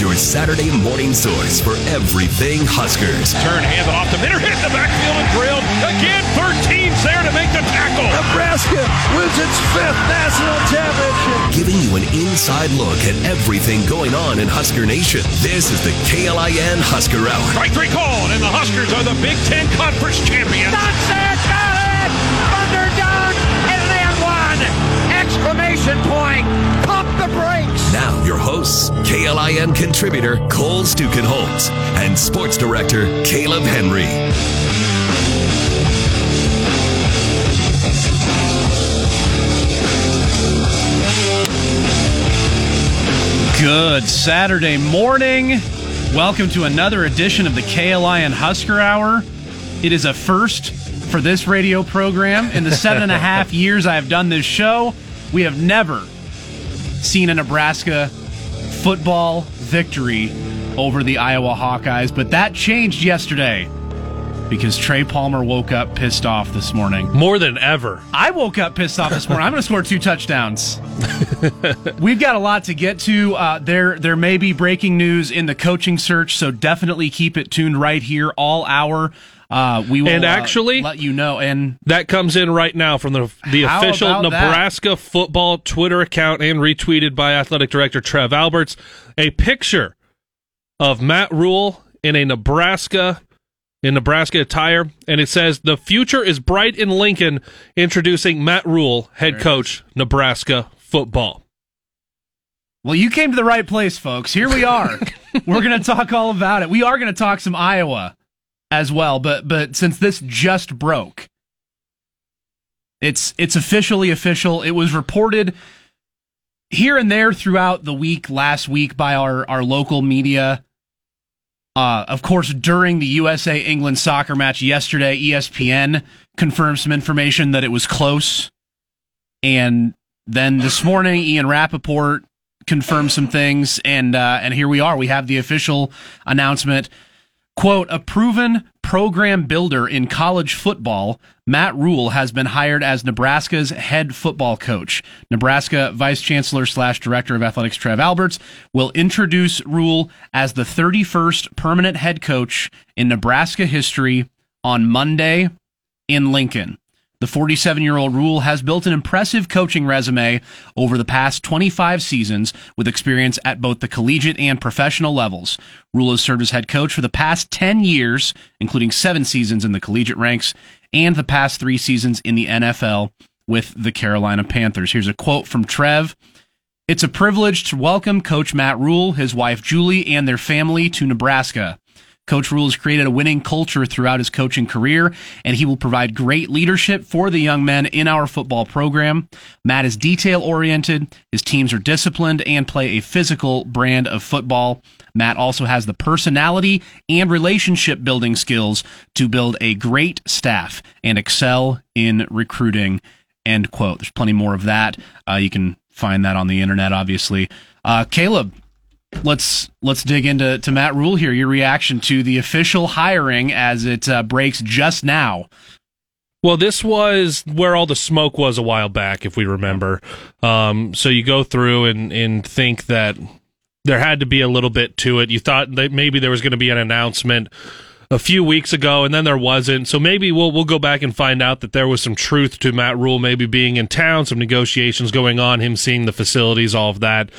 is your Saturday morning source for everything Huskers. Turn, hand off to Minter, hit the backfield and drilled. Again, 13's there to make the tackle. Nebraska wins its fifth national championship. Giving you an inside look at everything going on in Husker Nation. This is the KLIN Husker Hour. Strike three called, and the Huskers are the Big Ten Conference champions. That's it! Got it! Thunderdog and then one! Exclamation point! Pump the brakes! Now, your hosts, KLIN contributor Cole Stukenholtz and sports director Caleb Henry. Good Saturday morning. Welcome to another edition of the KLIN Husker Hour. It is a first for this radio program. In the seven and a half years I have done this show, we have never seen a Nebraska football victory over the Iowa Hawkeyes, but that changed yesterday because Trey Palmer woke up pissed off this morning. More than ever. I woke up pissed off this morning. I'm going to score two touchdowns. We've got a lot to get to. Uh, there, there may be breaking news in the coaching search, so definitely keep it tuned right here all hour. Uh, we will And uh, actually- let you know. And That comes in right now from the the official about that? Nebraska football Twitter account and retweeted by athletic director Trev Alberts a picture of Matt Rhule in a Nebraska in Nebraska attire and it says the future is bright in Lincoln introducing Matt Rhule head coach Nebraska football. well, you came to the right place, folks. Here we are. We're going to talk all about it. We are going to talk some Iowa as well, but but since this just broke, it's it's officially official. It was reported here and there throughout the week last week by our our local media. Uh, of course, during the USA England soccer match yesterday, ESPN confirmed some information that it was close. And then this morning, Ian Rapoport confirmed some things, and uh, and here we are. We have the official announcement. Quote, a proven program builder in college football, Matt Rhule has been hired as Nebraska's head football coach. Nebraska Vice Chancellor slash Director of Athletics Trev Alberts will introduce Rhule as the 31st permanent head coach in Nebraska history on Monday in Lincoln. The 47 year old Rhule has built an impressive coaching resume over the past 25 seasons with experience at both the collegiate and professional levels. Rhule has served as head coach for the past 10 years, including seven seasons in the collegiate ranks and the past three seasons in the NFL with the Carolina Panthers. Here's a quote from Trev. It's a privilege to welcome Coach Matt Rhule, his wife Julie, and their family to Nebraska. Coach Rhule has created a winning culture throughout his coaching career, and he will provide great leadership for the young men in our football program. Matt is detail oriented, his teams are disciplined, and play a physical brand of football. Matt also has the personality and relationship building skills to build a great staff and excel in recruiting. End quote. There's plenty more of that. Uh, you can find that on the internet, obviously. Uh, Caleb, let's let's dig into to Matt Rhule here. Your reaction to the official hiring as it uh, breaks just now. Well, this was where all the smoke was a while back, if we remember. Um, so you go through and, and think that there had to be a little bit to it. You thought that maybe there was going to be an announcement a few weeks ago, and then there wasn't. So maybe we'll we'll go back and find out that there was some truth to Matt Rhule maybe being in town, some negotiations going on, him seeing the facilities, all of that,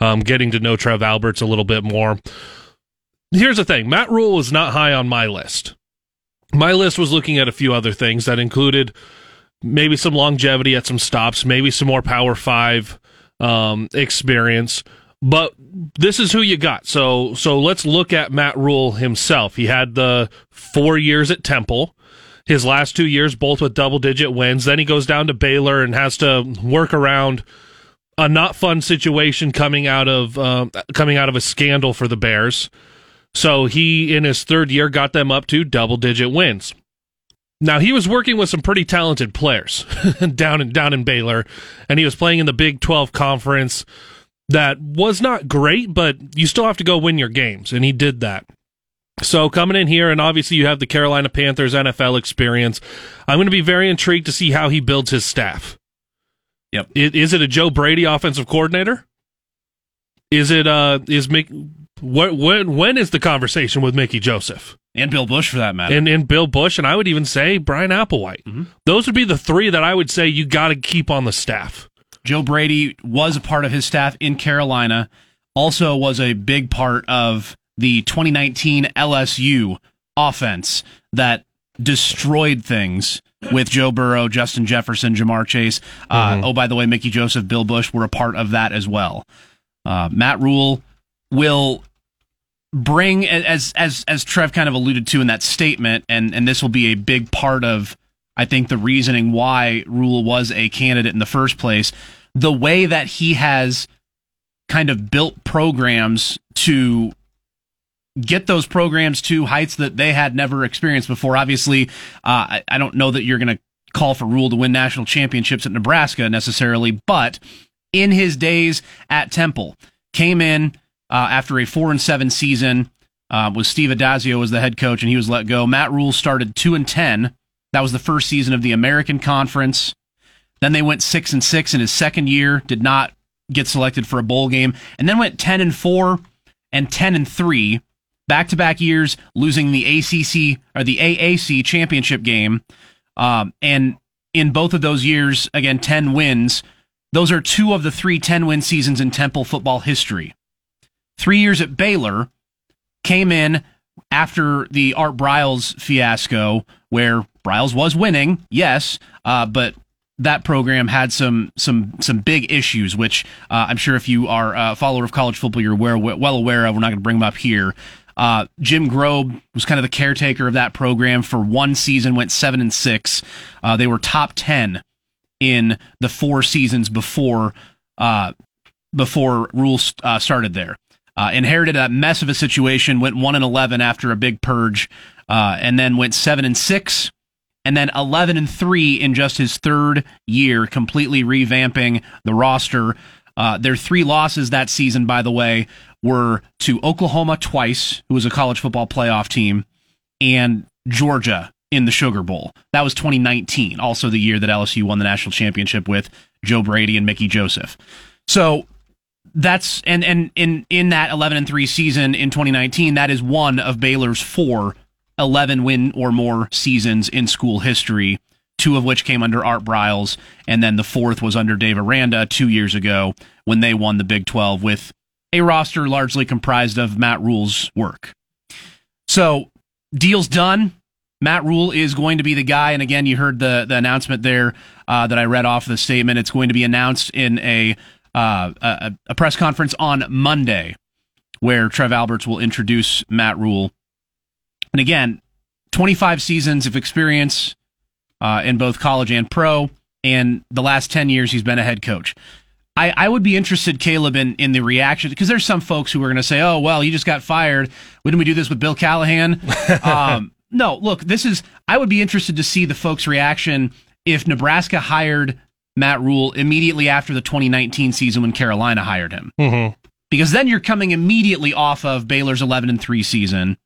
um, getting to know Trev Alberts a little bit more. Here's the thing: Matt Rhule is not high on my list. My list was looking at a few other things that included maybe some longevity at some stops, maybe some more Power Five um, experience. But this is who you got. So so let's look at Matt Rhule himself. He had the four years at Temple. His last two years, both with double digit wins. Then he goes down to Baylor and has to work around a not fun situation coming out of uh, coming out of a scandal for the Bears. So he, in his third year, got them up to double digit wins. Now he was working with some pretty talented players down in down in Baylor, and he was playing in the Big Twelve conference. That was not great, but you still have to go win your games, and he did that. So coming in here, and obviously you have the Carolina Panthers NFL experience. I'm going to be very intrigued to see how he builds his staff. Yep. I- Is it a Joe Brady offensive coordinator? Is it uh is Mick what when when is the conversation with Mickey Joseph? And Bill Busch for that matter. And and Bill Busch and I would even say Bryan Applewhite. Mm-hmm. Those would be the three that I would say you got to keep on the staff. Joe Brady was a part of his staff in Carolina, also was a big part of the 2019 LSU offense that destroyed things with Joe Burrow, Justin Jefferson, Ja'Marr Chase. Uh, Oh, by the way, Mickey Joseph, Bill Busch were a part of that as well. Uh, Matt Rhule will bring as as as Trev kind of alluded to in that statement, and and this will be a big part of I think the reasoning why Rhule was a candidate in the first place. The way that he has kind of built programs to get those programs to heights that they had never experienced before. Obviously, uh, I, I don't know that you're going to call for Rhule to win national championships at Nebraska necessarily, but in his days at Temple, came in uh, after a four and seven season uh, with Steve Addazio as the head coach, and he was let go. Matt Rhule started two and ten. That was the first season of the American Conference. Then they went six and six in his second year. Did not get selected for a bowl game, and then went ten and four and ten and three back to back years, losing the ACC or the AAC championship game. Um, and in both of those years, again, 10 wins. Those are two of the three 10 win seasons in Temple football history. Three years at Baylor came in after the Art Briles fiasco, where Briles was winning, yes, uh, but that program had some some some big issues, which uh, I'm sure if you are a follower of college football, you're aware, well aware of. We're not going to bring them up here. Uh, Jim Grobe was kind of the caretaker of that program for one season, went seven and six. Uh, they were top ten in the four seasons before uh, before rules uh, started there. Uh, inherited a mess of a situation, went one and eleven after a big purge, uh, and then went seven and six, and then eleven and three in just his third year, completely revamping the roster. Uh, their three losses that season, by the way, were to Oklahoma twice, who was a college football playoff team, and Georgia in the Sugar Bowl. That was 2019, also the year that LSU won the national championship with Joe Brady and Mickey Joseph. So that's and and in in that 11 and 3 season in 2019, that is one of Baylor's four 11 win or more seasons in school history. Two of which came under Art Briles, and then the fourth was under Dave Aranda two years ago when they won the Big 12 with a roster largely comprised of Matt Rhule's work. So, deal's done. Matt Rhule is going to be the guy, and again, you heard the the announcement there uh, that I read off the statement. It's going to be announced in a, uh, a a press conference on Monday, where Trev Alberts will introduce Matt Rhule. And again, 25 seasons of experience uh, in both college and pro, and the last 10 years he's been a head coach. I, I would be interested, Caleb, in, in the reaction because there's some folks who are going to say, "Oh, well, you just got fired. Wouldn't we do this with Bill Callahan?" um, no, look, this is. I would be interested to see the folks' reaction if Nebraska hired Matt Rhule immediately after the 2019 season when Carolina hired him, Mm-hmm. because then you're coming immediately off of Baylor's 11 and three season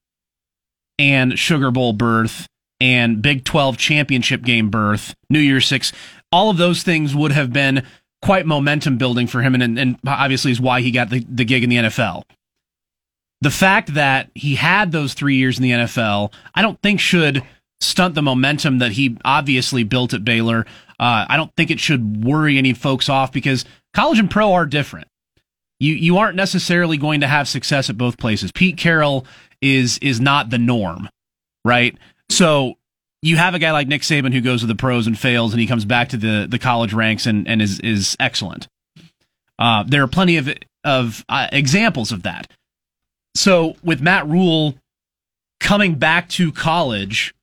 and Sugar Bowl berth and Big 12 championship game berth, New Year's Six. All of those things would have been quite momentum building for him, and, and obviously is why he got the, the gig in the NFL. The fact that he had those three years in the NFL, I don't think should stunt the momentum that he obviously built at Baylor. Uh, I don't think it should worry any folks off because college and pro are different. You you aren't necessarily going to have success at both places. Pete Carroll is is not the norm, right? So you have a guy like Nick Saban who goes to the pros and fails, and he comes back to the the college ranks and and is is excellent. Uh, there are plenty of of uh, examples of that. So with Matt Rhule coming back to college,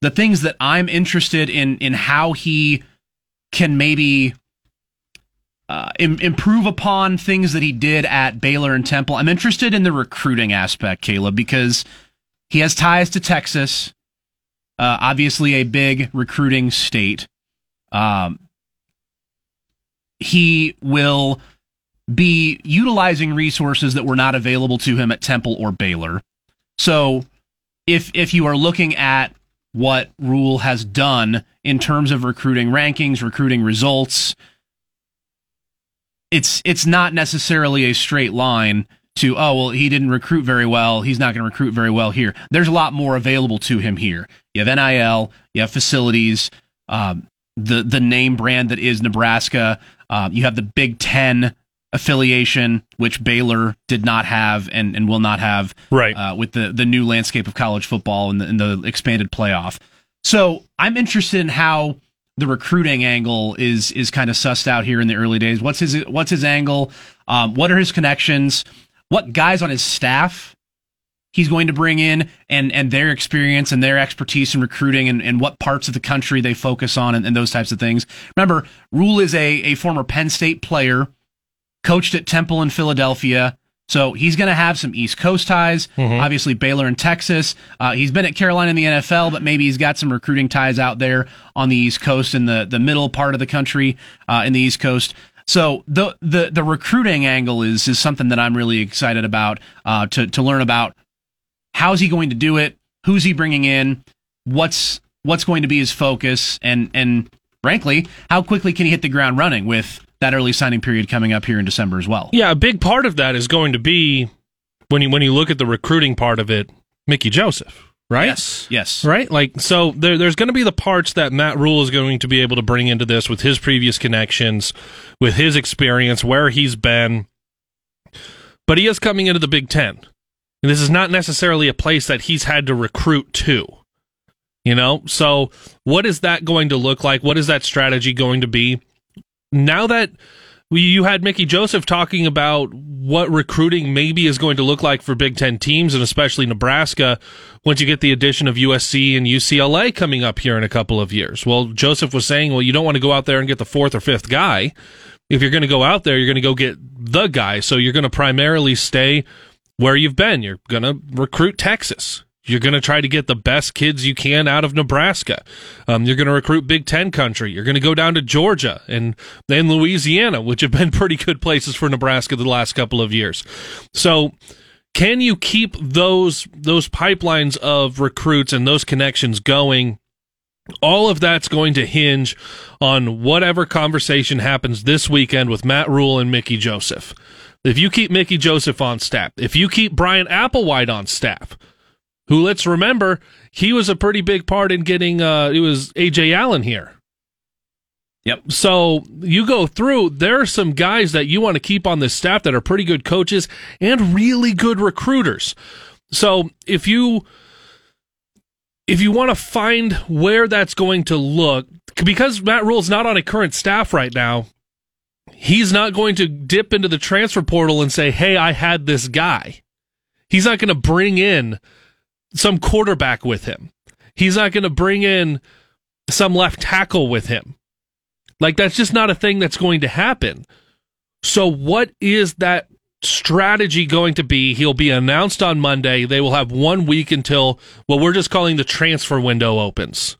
the things that I'm interested in in how he can maybe uh, Im- improve upon things that he did at Baylor and Temple. I'm interested in the recruiting aspect, Caleb, because he has ties to Texas. Uh, obviously, a big recruiting state. Um, he will be utilizing resources that were not available to him at Temple or Baylor. So, if if you are looking at what Rhule has done in terms of recruiting rankings, recruiting results, it's it's not necessarily a straight line to oh well he didn't recruit very well he's not going to recruit very well here there's a lot more available to him here you have nil you have facilities um, the the name brand that is nebraska um, you have the big ten affiliation which baylor did not have and, and will not have Right. uh, with the the new landscape of college football and the, and the expanded playoff so i'm interested in how the recruiting angle is is kind of sussed out here in the early days. What's his what's his angle? Um, what are his connections? What guys on his staff he's going to bring in and and their experience and their expertise in recruiting and, and what parts of the country they focus on and, and those types of things. Remember, Rhule is a, a former Penn State player, coached at Temple in Philadelphia. So he's going to have some East Coast ties. Obviously, Baylor and Texas. Uh, he's been at Carolina in the NFL, but maybe he's got some recruiting ties out there on the East Coast in the, the middle part of the country uh, in the East Coast. So the the the recruiting angle is is something that I'm really excited about uh, to to learn about. How's he going to do it? Who's he bringing in? What's what's going to be his focus? And and frankly, how quickly can he hit the ground running with that early signing period coming up here in December as well? Yeah, a big part of that is going to be when you when you look at the recruiting part of it, Mickey Joseph, right? Yes, yes. Right? Like so there, there's going to be the parts that Matt Rhule is going to be able to bring into this with his previous connections, with his experience, where he's been. But he is coming into the Big 10. And this is not necessarily a place that he's had to recruit to. You know? So what is that going to look like? What is that strategy going to be? Now that you had Mickey Joseph talking about what recruiting maybe is going to look like for Big Ten teams and especially Nebraska once you get the addition of USC and UCLA coming up here in a couple of years. Well, Joseph was saying, well, you don't want to go out there and get the fourth or fifth guy. If you're going to go out there, you're going to go get the guy. So you're going to primarily stay where you've been. You're going to recruit Texas. You're going to try to get the best kids you can out of Nebraska. Um, you're going to recruit Big Ten country. You're going to go down to Georgia and then Louisiana, which have been pretty good places for Nebraska the last couple of years. So, can you keep those those pipelines of recruits and those connections going? All of that's going to hinge on whatever conversation happens this weekend with Matt Rhule and Mickey Joseph. If you keep Mickey Joseph on staff, if you keep Bryan Applewhite on staff, who let's remember he was a pretty big part in getting uh it was AJ Allen here. Yep. So you go through there are some guys that you want to keep on this staff that are pretty good coaches and really good recruiters. So if you if you want to find where that's going to look because Matt Rhule's not on a current staff right now, he's not going to dip into the transfer portal and say, "Hey, I had this guy." He's not going to bring in some quarterback with him. He's not going to bring in some left tackle with him. Like that's just not a thing that's going to happen. So what is that strategy going to be? He'll be announced on Monday. They will have one week until what we're just calling the transfer window opens.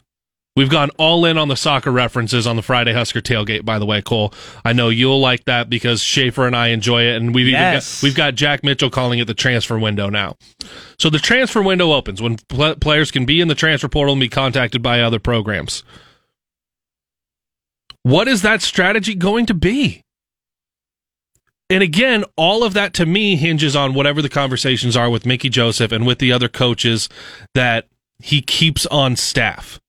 We've gone all in on the soccer references on the Friday Husker tailgate, by the way, Cole. I know you'll like that because Schaefer and I enjoy it, and we've even Yes. got, we've got Jack Mitchell calling it the transfer window now. So the transfer window opens when pl- players can be in the transfer portal and be contacted by other programs. What is that strategy going to be? And again, all of that to me hinges on whatever the conversations are with Mickey Joseph and with the other coaches that he keeps on staff.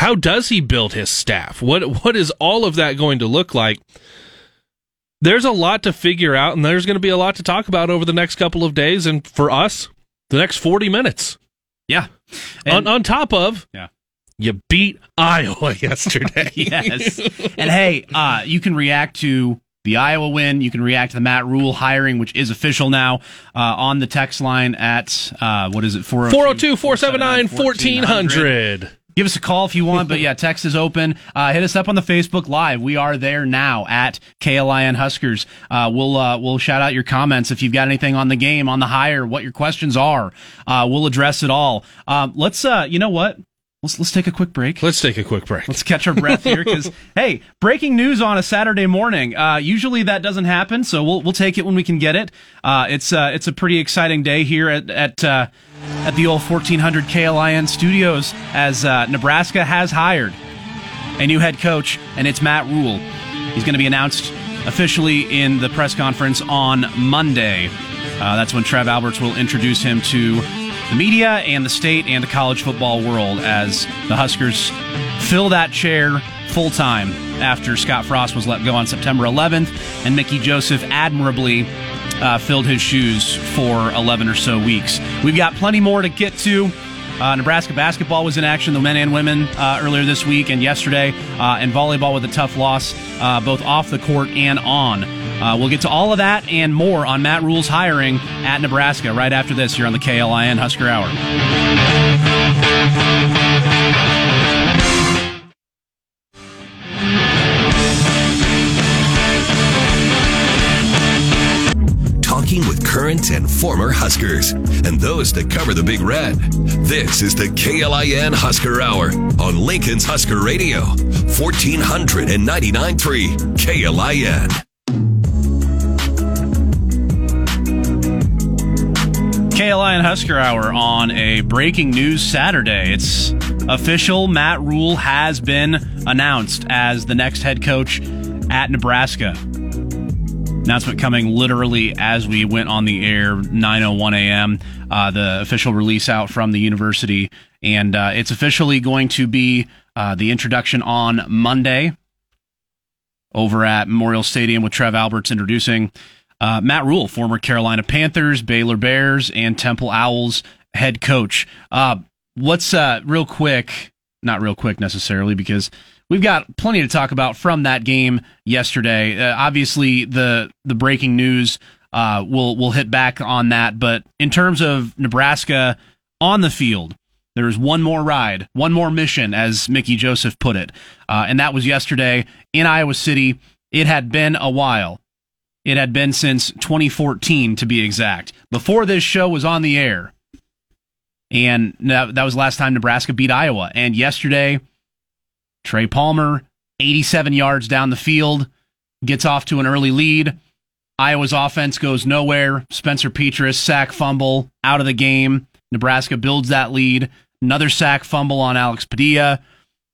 How does he build his staff? What what is all of that going to look like? There's a lot to figure out and there's going to be a lot to talk about over the next couple of days and for us, the next 40 minutes. Yeah. on, And- on top of Yeah. you beat Iowa yesterday. yes. And hey, uh, you can react to the Iowa win. You can react to the Matt Rhule hiring, which is official now, uh, on the text line at, uh, what is it? 402 479 1400. Give us a call if you want, but yeah, text is open. Uh, hit us up on the Facebook Live. We are there now at KLIN Huskers. Uh, we'll uh, we'll shout out your comments if you've got anything on the game, on the hire, what your questions are. Uh, we'll address it all. Um, let's uh, you know what? Let's let's take a quick break. Let's take a quick break. Let's catch our breath here because hey, breaking news on a Saturday morning. Uh, usually that doesn't happen, so we'll we'll take it when we can get it. Uh, it's uh, it's a pretty exciting day here at at uh, at the old 1400 KLIN studios as uh, Nebraska has hired a new head coach, and it's Matt Rhule. He's going to be announced officially in the press conference on Monday. Uh, that's when Trev Alberts will introduce him to the media and the state and the college football world as the Huskers fill that chair full time after Scott Frost was let go on September 11th, and Mickey Joseph admirably uh, filled his shoes for 11 or so weeks. We've got plenty more to get to. Uh, Nebraska basketball was in action, the men and women, uh, earlier this week and yesterday, uh, and volleyball with a tough loss, uh, both off the court and on. Uh, we'll get to all of that and more on Matt Rhule's hiring at Nebraska right after this here on the KLIN Husker Hour. Current and former Huskers and those that cover the Big Red. This is the KLIN Husker Hour on Lincoln's Husker Radio, 1499.3 KLIN. KLIN Husker Hour on a breaking news Saturday. It's official. Matt Rhule has been announced as the next head coach at Nebraska. Announcement coming literally as we went on the air, 9:01 a.m. Uh, the official release out from the university, and uh, it's officially going to be uh, the introduction on Monday over at Memorial Stadium with Trev Alberts introducing uh, Matt Rhule, former Carolina Panthers, Baylor Bears, and Temple Owls head coach. Uh, let's uh, real quick, not real quick necessarily, because we've got plenty to talk about from that game yesterday. Uh, obviously, the the breaking news uh, we'll we'll hit back on that, but in terms of Nebraska on the field. There's one more ride, one more mission, as Mickey Joseph put it. Uh, and that was yesterday in Iowa City. It had been a while it had been since 2014, to be exact, before this show was on the air. And that, that was last time Nebraska beat Iowa. And yesterday, Trey Palmer, 87 yards down the field, gets off to an early lead. Iowa's offense goes nowhere. Spencer Petras, sack fumble, out of the game. Nebraska builds that lead. Another sack fumble on Alex Padilla.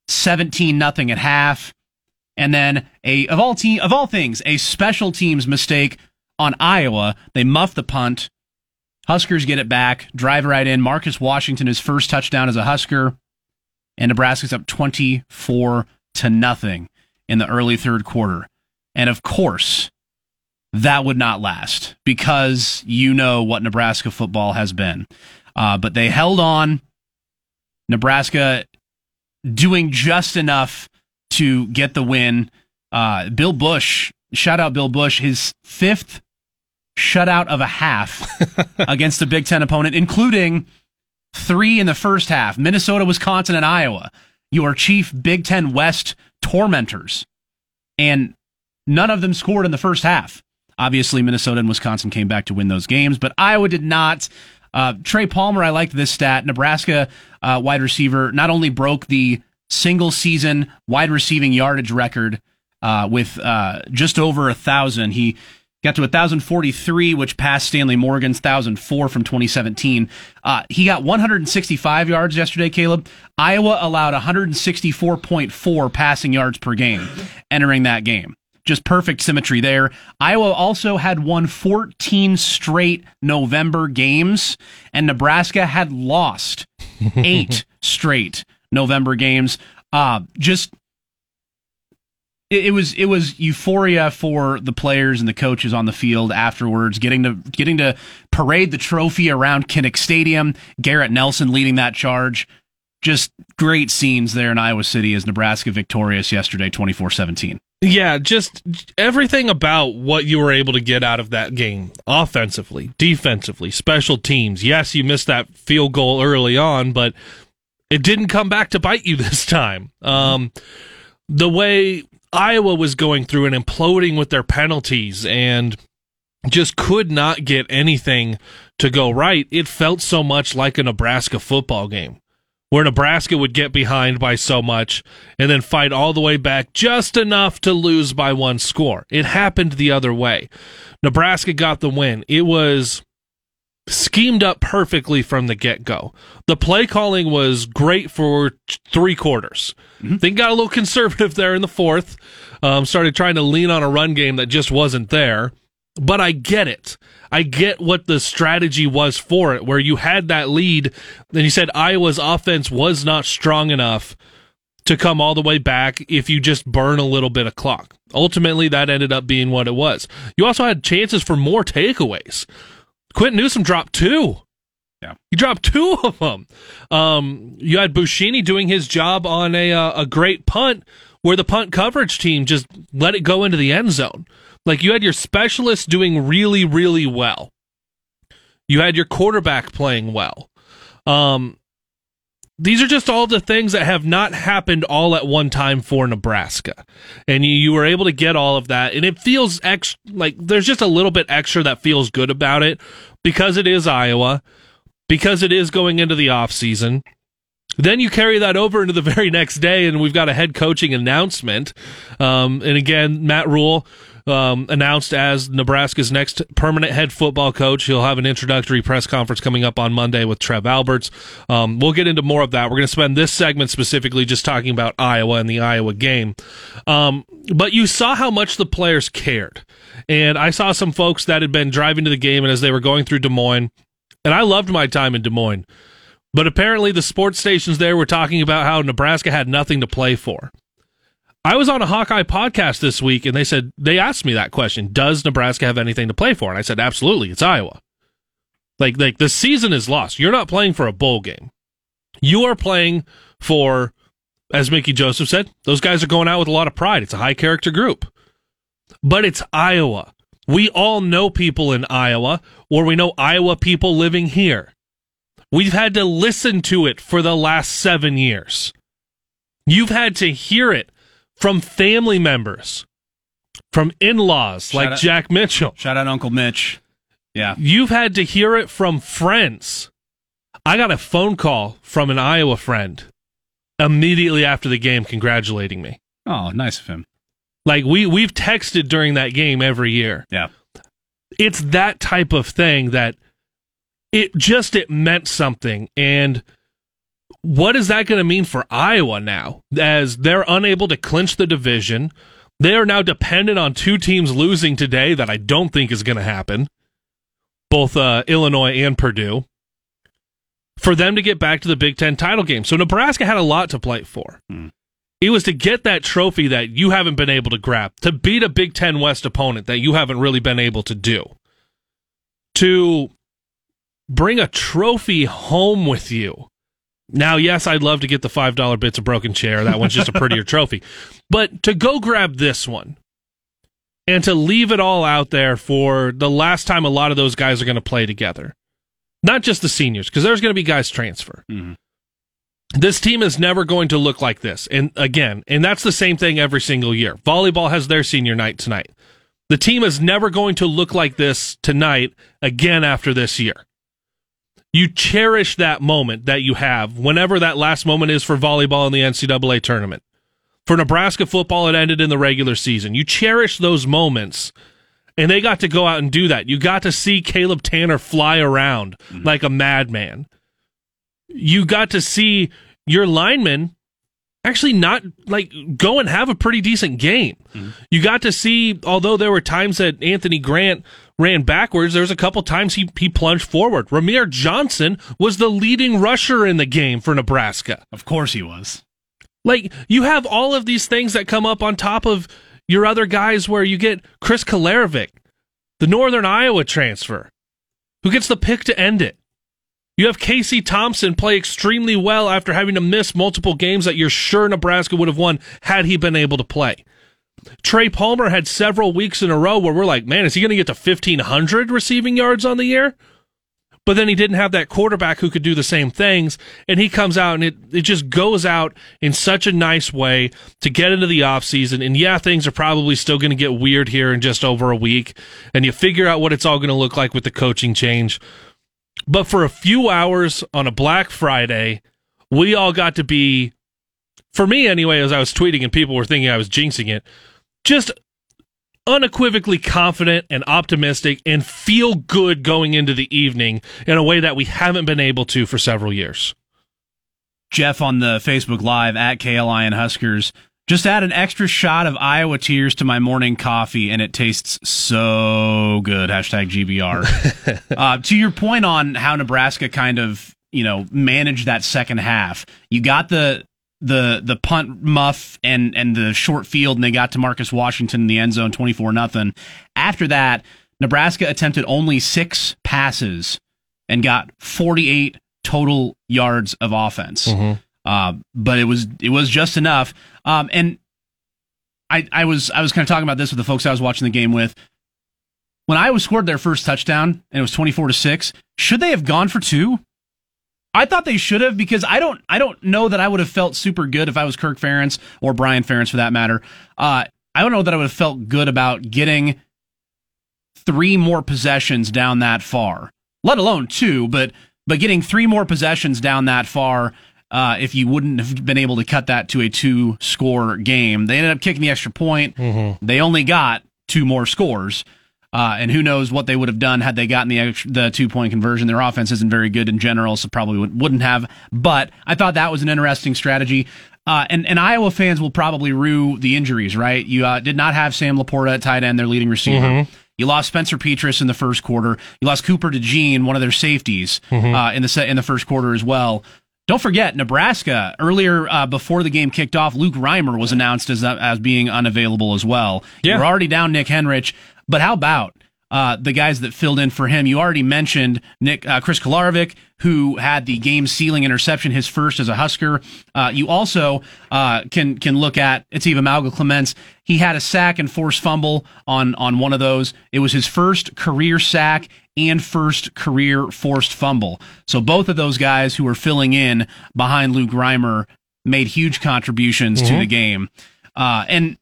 17 nothing at half and then a of all team of all things a special teams mistake on Iowa. They muff the punt. Huskers get it back, drive right in. Marcus Washington his first touchdown as a Husker, and Nebraska's up twenty four to nothing in the early third quarter. And of course, that would not last because you know what Nebraska football has been. Uh, but they held on. Nebraska doing just enough to get the win. Uh, Bill Busch, shout out Bill Busch, his fifth shutout of a half against a Big Ten opponent, including three in the first half Minnesota, Wisconsin, and Iowa. Your chief Big Ten West tormentors. And none of them scored in the first half. Obviously, Minnesota and Wisconsin came back to win those games, but Iowa did not. Uh, Trey Palmer, I liked this stat. Nebraska uh, wide receiver not only broke the single season wide receiving yardage record uh, with uh, just over a thousand. He got to 1,043, which passed Stanley Morgan's 1,004 from 2017. Uh, he got 165 yards yesterday, Caleb. Iowa allowed 164.4 passing yards per game entering that game. Just perfect symmetry there. Iowa also had won 14 straight November games, and Nebraska had lost eight straight November games. Uh, just it, was it was euphoria for the players and the coaches on the field afterwards, getting to getting to parade the trophy around Kinnick Stadium. Garrett Nelson leading that charge. Just great scenes there in Iowa City as Nebraska victorious yesterday, 24-17. Yeah, just everything about what you were able to get out of that game, offensively, defensively, special teams. Yes, you missed that field goal early on, but it didn't come back to bite you this time. Um, the way Iowa was going through and imploding with their penalties and just could not get anything to go right, it felt so much like a Nebraska football game where Nebraska would get behind by so much and then fight all the way back just enough to lose by one score. It happened the other way. Nebraska got the win. It was schemed up perfectly from the get go. The play calling was great for three quarters. Mm-hmm. They got a little conservative there in the fourth. Um, started trying to lean on a run game that just wasn't there. But I get it. I get what the strategy was for it, where you had that lead, and you said Iowa's offense was not strong enough to come all the way back if you just burn a little bit of clock. Ultimately, that ended up being what it was. You also had chances for more takeaways. Quinton Newsome dropped two. Yeah, he dropped two of them. Um, you had Buschini doing his job on a uh, a great punt where the punt coverage team just let it go into the end zone. Like you had your specialists doing really really well. You had your quarterback playing well. Um, these are just all the things that have not happened all at one time for Nebraska. And you, you were able to get all of that. And it feels ex- like there's just a little bit extra that feels good about it because it is Iowa, because it is going into the off season. Then you carry that over into the very next day, and we've got a head coaching announcement. Um, and again, Matt Rhule um, announced as Nebraska's next permanent head football coach. He'll have an introductory press conference coming up on Monday with Trev Alberts. Um, we'll get into more of that. We're going to spend this segment specifically just talking about Iowa and the Iowa game. Um, but you saw how much the players cared. And I saw some folks that had been driving to the game and as they were going through Des Moines, and I loved my time in Des Moines. But apparently, the sports stations there were talking about how Nebraska had nothing to play for. I was on a Hawkeye podcast this week and they said, they asked me that question Does Nebraska have anything to play for? And I said, Absolutely. It's Iowa. Like, like the season is lost. You're not playing for a bowl game. You are playing for, as Mickey Joseph said, those guys are going out with a lot of pride. It's a high character group. But it's Iowa. We all know people in Iowa, or we know Iowa people living here. We've had to listen to it for the last seven years. You've had to hear it from family members, from in laws like out, Jack Mitchell. Shout out Uncle Mitch. Yeah. You've had to hear it from friends. I got a phone call from an Iowa friend immediately after the game congratulating me. Oh, nice of him. Like we we've texted during that game every year. Yeah. It's that type of thing that it just it meant something and what is that going to mean for Iowa now as they're unable to clinch the division? They are now dependent on two teams losing today that I don't think is going to happen, both uh, Illinois and Purdue, for them to get back to the Big Ten title game. So Nebraska had a lot to play for. Hmm. It was to get that trophy that you haven't been able to grab, to beat a Big Ten West opponent that you haven't really been able to do, to bring a trophy home with you now, yes, I'd love to get the $5 bits of broken chair. That one's just a prettier trophy. But to go grab this one and to leave it all out there for the last time a lot of those guys are going to play together, not just the seniors, because there's going to be guys transfer. Mm-hmm. This team is never going to look like this. And again, and that's the same thing every single year. Volleyball has their senior night tonight. The team is never going to look like this tonight again after this year you cherish that moment that you have whenever that last moment is for volleyball in the NCAA tournament. For Nebraska football, it ended in the regular season. You cherish those moments, and they got to go out and do that. You got to see Caleb Tanner fly around mm-hmm. like a madman. You got to see your linemen actually not like go and have a pretty decent game. Mm-hmm. You got to see, although there were times that Anthony Grant ran backwards, there was a couple times he, he plunged forward. Rahmir Johnson was the leading rusher in the game for Nebraska. Of course he was. Like you have all of these things that come up on top of your other guys where you get Chris Kolarevic, the Northern Iowa transfer, who gets the pick to end it. You have Casey Thompson play extremely well after having to miss multiple games that you're sure Nebraska would have won had he been able to play. Trey Palmer had several weeks in a row where we're like, man, is he going to get to 1,500 receiving yards on the year? But then he didn't have that quarterback who could do the same things. And he comes out and it, it just goes out in such a nice way to get into the offseason. And yeah, things are probably still going to get weird here in just over a week. And you figure out what it's all going to look like with the coaching change. But for a few hours on a Black Friday, we all got to be, for me anyway, as I was tweeting and people were thinking I was jinxing it, just unequivocally confident and optimistic and feel good going into the evening in a way that we haven't been able to for several years. Jeff on the Facebook Live at KLIN Huskers. Just add an extra shot of Iowa tears to my morning coffee, and it tastes so good. Hashtag GBR. uh, to your point on how Nebraska kind of you know managed that second half, you got the the the punt muff and and the short field, and they got to Marcus Washington in the end zone, twenty four nothing. After that, Nebraska attempted only six passes and got forty eight total yards of offense. Mm-hmm. Uh, but it was it was just enough. Um, and I I was I was kind of talking about this with the folks I was watching the game with. When Iowa scored their first touchdown and it was twenty four to six, should they have gone for two? I thought they should have because I don't I don't know that I would have felt super good if I was Kirk Ferentz or Brian Ferentz for that matter. Uh, I don't know that I would have felt good about getting three more possessions down that far, let alone two, but but getting three more possessions down that far uh, if you wouldn't have been able to cut that to a two score game. They ended up kicking the extra point. Mm-hmm. They only got two more scores. Uh, and who knows what they would have done had they gotten the extra, the two point conversion. Their offense isn't very good in general, so probably would, wouldn't have. But I thought that was an interesting strategy. Uh, and, and Iowa fans will probably rue the injuries, right? You uh, did not have Sam LaPorta at tight end, their leading receiver. Mm-hmm. You lost Spencer Petras in the first quarter. You lost Cooper DeJean, one of their safeties, Mm-hmm. uh, in the set, in the first quarter as well. Don't forget Nebraska. Earlier uh, before the game kicked off, Luke Reimer was announced as as being unavailable as well. Yeah. We're already down Nick Henrich, but how about uh, the guys that filled in for him? You already mentioned Nick uh, Chris Kolarevic, who had the game sealing interception, his first as a Husker. Uh, you also uh, can can look at Eteva Mauga-Clements. He had a sack and forced fumble on on one of those. It was his first career sack and first career forced fumble. So both of those guys who were filling in behind Luke Reimer made huge contributions to the game. Uh, and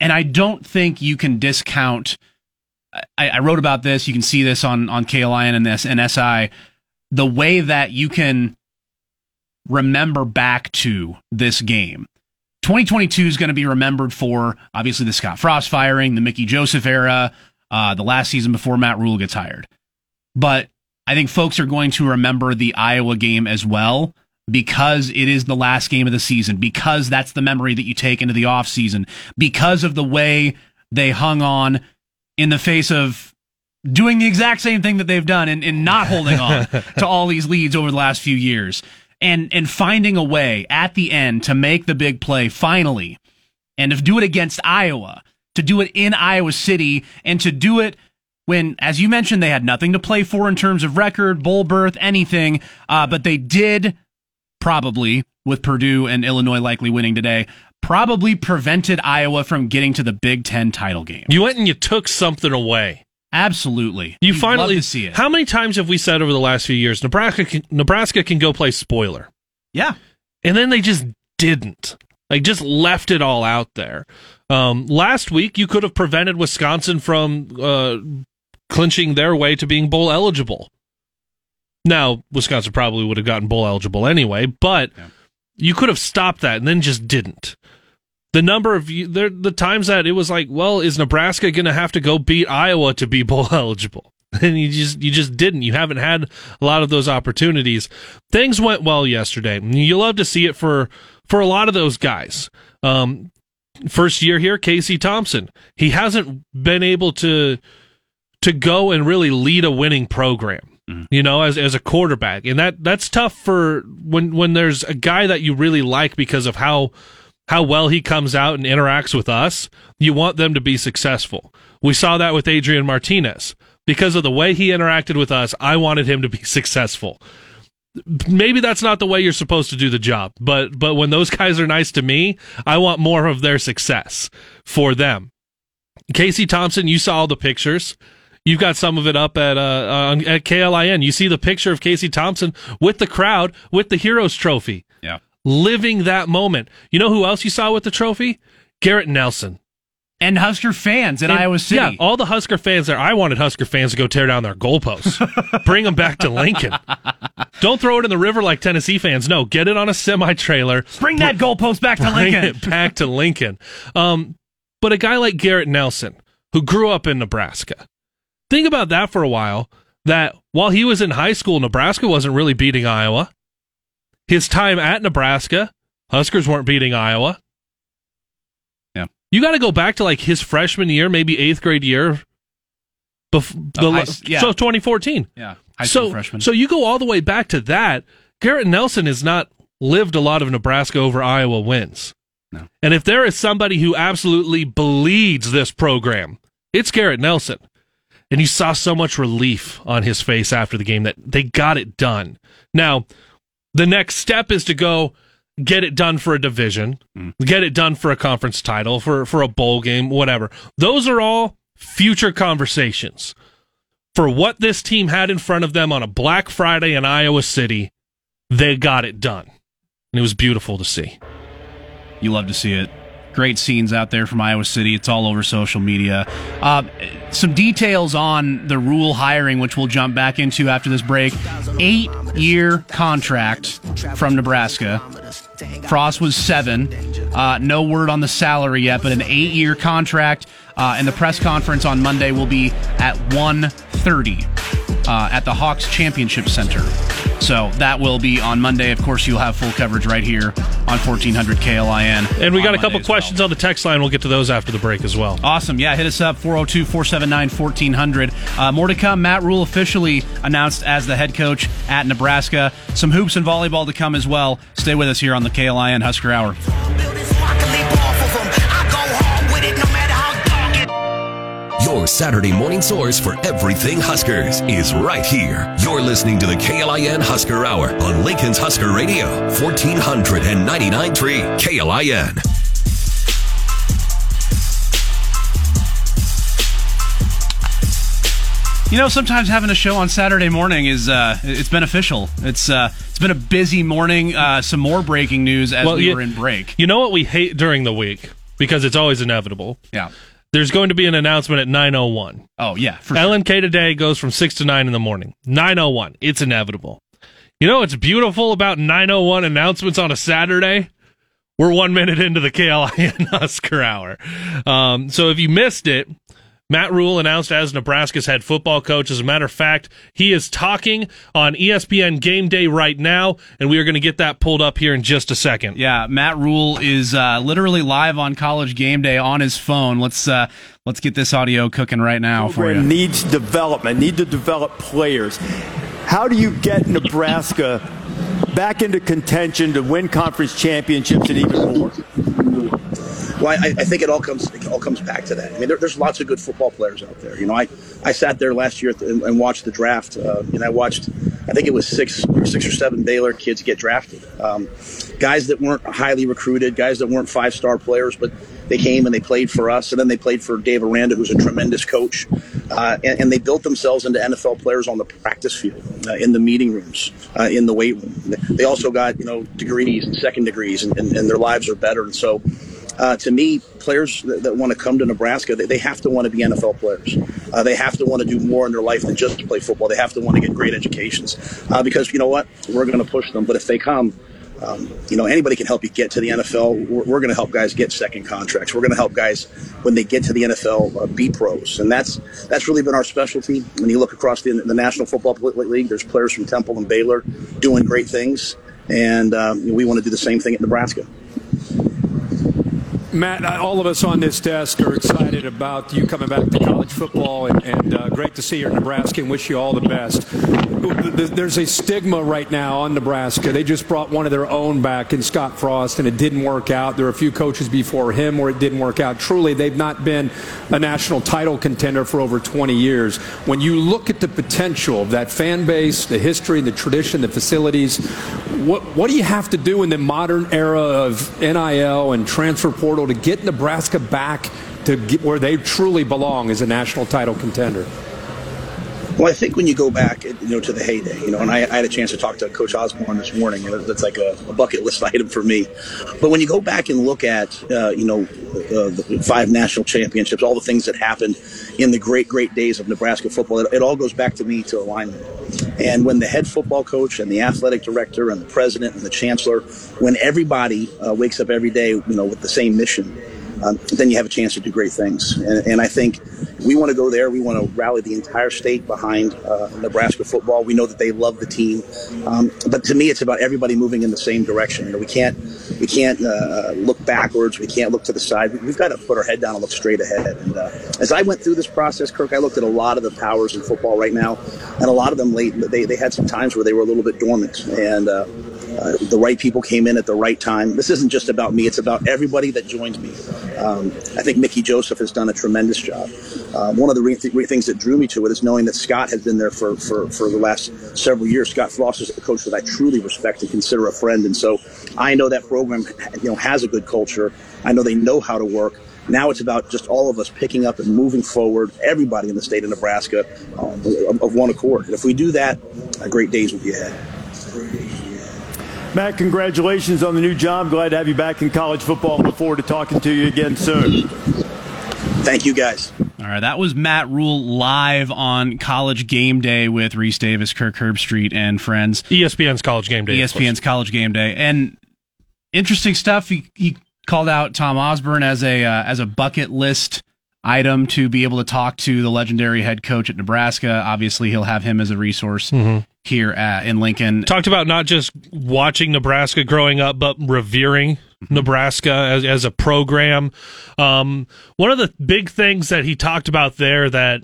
and I don't think you can discount. I, I wrote about this. You can see this on on KLIN and this and SI. The way that you can remember back to this game. 2022 is going to be remembered for obviously the Scott Frost firing, the Mickey Joseph era, uh, the last season before Matt Rhule gets hired. But I think folks are going to remember the Iowa game as well because it is the last game of the season, because that's the memory that you take into the offseason, because of the way they hung on in the face of doing the exact same thing that they've done and, and not holding on to all these leads over the last few years and and finding a way at the end to make the big play finally and to do it against Iowa, to do it in Iowa City and to do it when, as you mentioned, they had nothing to play for in terms of record, bowl berth, anything, uh, but they did probably with Purdue and Illinois likely winning today, probably prevented Iowa from getting to the Big Ten title game. You went and you took something away. Absolutely, You You'd finally see it. How many times have we said over the last few years Nebraska can, Nebraska can go play spoiler, yeah, and then they just didn't. Like just left it all out there. Um, last week you could have prevented Wisconsin from uh, clinching their way to being bowl eligible. Now Wisconsin probably would have gotten bowl eligible anyway, but Yeah. you could have stopped that and then just didn't. The number of the the times that it was like, well, is Nebraska going to have to go beat Iowa to be bowl eligible? And you just you just didn't. You haven't had a lot of those opportunities. Things went well yesterday. You love to see it for for a lot of those guys. Um, first year here, Casey Thompson. He hasn't been able to to go and really lead a winning program. Mm. You know, as as a quarterback, and that that's tough for when when there's a guy that you really like because of how how well he comes out and interacts with us. You want them to be successful. We saw that with Adrian Martinez because of the way he interacted with us. I wanted him to be successful maybe that's not the way you're supposed to do the job but but when those guys are nice to me i want more of their success for them. Casey thompson you saw all the pictures. You've got some of it up at uh on, at klin you see the picture of casey thompson with the crowd with the heroes trophy. Yeah. living that moment. You know who else you saw with the trophy? Garrett nelson And Husker fans in and- Iowa City. Yeah, all the Husker fans there. I wanted Husker fans to go tear down their goalposts, bring them back to Lincoln. Don't throw it in the river like Tennessee fans. No, get it on a semi trailer. Bring that goalpost back to Lincoln. Bring it back to Lincoln. Um, but a guy like Garrett Nelson, who grew up in Nebraska. Think about that for a while. That while he was in high school, Nebraska wasn't really beating Iowa. His time at Nebraska, Huskers weren't beating Iowa. You got to go back to like his freshman year, maybe eighth grade year. Bef- the, Oh, high yeah. So 2014. Yeah, high so, freshman. so you go all the way back to that. Garrett Nelson has not lived a lot of Nebraska over Iowa wins. No. And if there is somebody who absolutely bleeds this program, it's Garrett Nelson. And you saw so much relief on his face after the game that they got it done. Now, the next step is to go get it done for a division, get it done for a conference title, for, for a bowl game, whatever. Those are all future conversations. For what this team had in front of them on a Black Friday in Iowa City, they got it done. And it was beautiful to see. You love to see it. Great scenes out there from Iowa City. It's all over social media. Uh, some details on the Rhule hiring, which we'll jump back into after this break. Eight year contract from Nebraska. Frost was seven. Uh, no word on the salary yet, but an eight year contract. Uh, and the press conference on Monday will be at 1.30 uh, at the Hawks Championship Center. So that will be on Monday. Of course, you'll have full coverage right here on 1400 KLIN. And we got a couple as well. questions on the text line. We'll get to those after the break as well. Awesome. Yeah, hit us up 402 479 1400. Uh, More to come. Matt Rhule officially announced as the head coach at Nebraska. Some hoops and volleyball to come as well. Stay with us here on the KLIN Husker Hour. Your Saturday morning source for everything Huskers is right here. You're listening to the KLIN Husker Hour on Lincoln's Husker Radio, 1499.3 KLIN. You know, sometimes having a show on Saturday morning is uh, it's beneficial. It's uh, it's been a busy morning. Uh, some more breaking news as we you, were in break. You know what we hate during the week because it's always inevitable. Yeah. There's going to be an announcement at 9:01. Oh yeah. For sure. LNK today goes from 6 to 9 in the morning. 9:01. It's inevitable. You know what's beautiful about 9:01 announcements on a Saturday? We're 1 minute into the KLIN Husker Hour. Um, so if you missed it, Matt Rhule announced as Nebraska's head football coach. As a matter of fact, he is talking on ESPN Game Day right now, and we are going to get that pulled up here in just a second. Yeah, Matt Rhule is uh, literally live on College Game Day on his phone. Let's uh, let's get this audio cooking right now for program you. needs development, need to develop players. How do you get Nebraska back into contention to win conference championships and even more? Well, I, I think it all comes it all comes back to that. I mean, there, there's lots of good football players out there. You know, I, I sat there last year and, and watched the draft, uh, and I watched, I think it was six six or seven Baylor kids get drafted. Um, guys that weren't highly recruited, guys that weren't five star players, but they came and they played for us, and then they played for Dave Aranda, who's a tremendous coach, uh, and, and they built themselves into NFL players on the practice field, uh, in the meeting rooms, uh, in the weight room. They also got you know degrees and second degrees, and, and, and their lives are better, and so uh, to me, players that, that want to come to Nebraska, they, they have to want to be NFL players. Uh, they have to want to do more in their life than just play football. They have to want to get great educations uh, because you know what, we're going to push them. But if they come, um, you know, anybody can help you get to the NFL. We're, we're going to help guys get second contracts. We're going to help guys when they get to the NFL uh, be pros, and that's that's really been our specialty. When you look across the, the National Football League, there's players from Temple and Baylor doing great things, and um, we want to do the same thing at Nebraska. Matt, all of us on this desk are excited about you coming back to college football, and, and uh, great to see you in Nebraska and wish you all the best. There's a stigma right now on Nebraska. They just brought one of their own back in Scott Frost, and it didn't work out. There were a few coaches before him where it didn't work out. Truly, they've not been a national title contender for over 20 years. When you look at the potential of that fan base, the history, the tradition, the facilities, what, what do you have to do in the modern era of NIL and transfer portal to get Nebraska back to where they truly belong as a national title contender? Well, I think when you go back, you know, to the heyday, you know, and I, I had a chance to talk to Coach Osborne this morning, that's like a, a bucket list item for me. But when you go back and look at, uh, you know, uh, the five national championships, all the things that happened in the great, great days of Nebraska football, it, it all goes back to me to alignment. And when the head football coach and the athletic director and the president and the chancellor, when everybody uh, wakes up every day, you know, with the same mission, um, then you have a chance to do great things. And, and I think we want to go there. We want to rally the entire state behind uh, Nebraska football. We know that they love the team, um, but to me, it's about everybody moving in the same direction. You know, we can't we can't uh, look backwards. We can't look to the side. We've got to put our head down and look straight ahead. And uh, as I went through this process, Kirk, I looked at a lot of the powers in football right now, and a lot of them late. They, they had some times where they were a little bit dormant, and uh, uh, the right people came in at the right time. This isn't just about me; it's about everybody that joins me. Um, I think Mickey Joseph has done a tremendous job. Um, one of the re- th- things that drew me to it is knowing that Scott has been there for, for, for the last several years. Scott Frost is a coach that I truly respect and consider a friend, and so I know that program, you know, has a good culture. I know they know how to work. Now it's about just all of us picking up and moving forward, everybody in the state of Nebraska um, of, of one accord. And if we do that, great days will be ahead. Matt, congratulations on the new job. Glad to have you back in college football. Look forward to talking to you again soon. Thank you, guys. All right, that was Matt Rhule live on College Game Day with Rece Davis, Kirk Herbstreit, and friends. ESPN's College Game Day. ESPN's College Game Day, and interesting stuff. He, he called out Tom Osborne as a uh, as a bucket list item to be able to talk to the legendary head coach at Nebraska. Obviously, he'll have him as a resource Mhm. here at, in Lincoln. Talked about not just watching Nebraska growing up, but revering Nebraska as, as a program. Um, one of the big things that he talked about there that,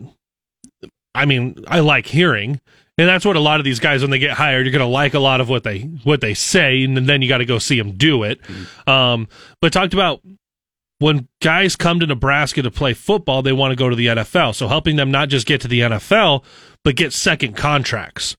I mean, I like hearing. And that's what a lot of these guys, when they get hired, you're going to like a lot of what they what they say, and then you got to go see them do it. Um, but talked about when guys come to Nebraska to play football, they want to go to the NFL. So helping them not just get to the NFL, but get second contracts.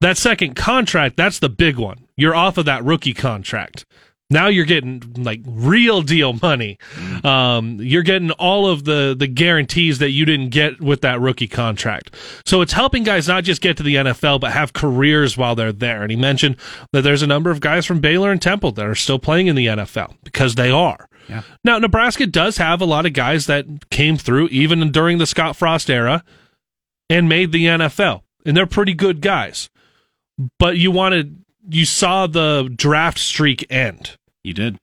That second contract, that's the big one. You're off of that rookie contract. Now you're getting like real deal money. Um, you're getting all of the the guarantees that you didn't get with that rookie contract. So it's helping guys not just get to the NFL, but have careers while they're there. And he mentioned that there's a number of guys from Baylor and Temple that are still playing in the NFL because they are. Yeah. Now, Nebraska does have a lot of guys that came through even during the Scott Frost era and made the NFL, and they're pretty good guys. But you wanted, you saw the draft streak end. You did.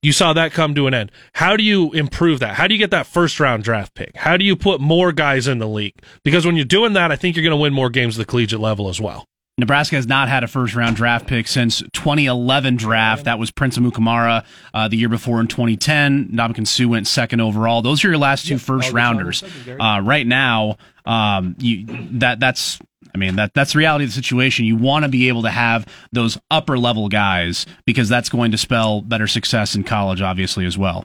You saw that come to an end. How do you improve that? How do you get that first round draft pick? How do you put more guys in the league? Because when you're doing that, I think you're going to win more games at the collegiate level as well. Nebraska has not had a first round draft pick since 2011 draft. That was Prince Amukamara uh, the year before in 2010. Ndamukong Suh went second overall. Those are your last two first rounders. Uh, right now, um, you, that that's I mean that that's the reality of the situation. You want to be able to have those upper level guys because that's going to spell better success in college, obviously as well.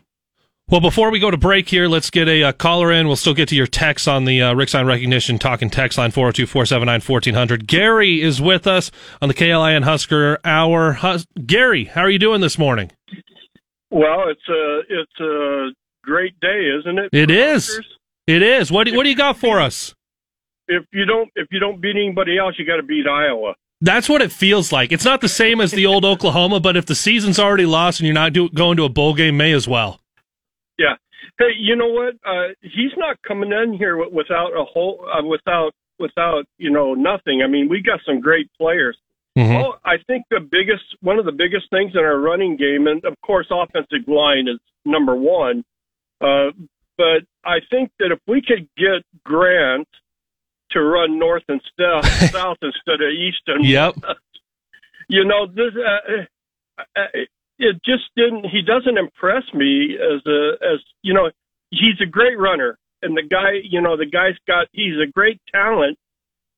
Well, before we go to break here, let's get a, uh caller in. We'll still get to your text on the uh, Rick Sign Recognition Talking text line 402 479 1400. Gary is with us on the KLIN Husker Hour. Hus- Gary, how are you doing this morning? Well, it's a it's a great day, isn't it? It is. Huskers? It is. What do, what do you got for us? If you don't if you don't beat anybody else, you got to beat Iowa. That's what it feels like. It's not the same as the old Oklahoma, but if the season's already lost and you're not do- going to a bowl game, may as well. Hey, you know what? Uh, he's not coming in here without a whole uh, without without you know nothing. I mean, we got some great players. Oh, I think the biggest one of the biggest things in our running game, and of course, offensive line is number one. Uh, but I think that if we could get Grant to run north and south, south instead of east and Yep. west, you know, this uh, uh, it just didn't. He doesn't impress me as a as you know. He's a great runner, and the guy, you know, the guy's got he's a great talent,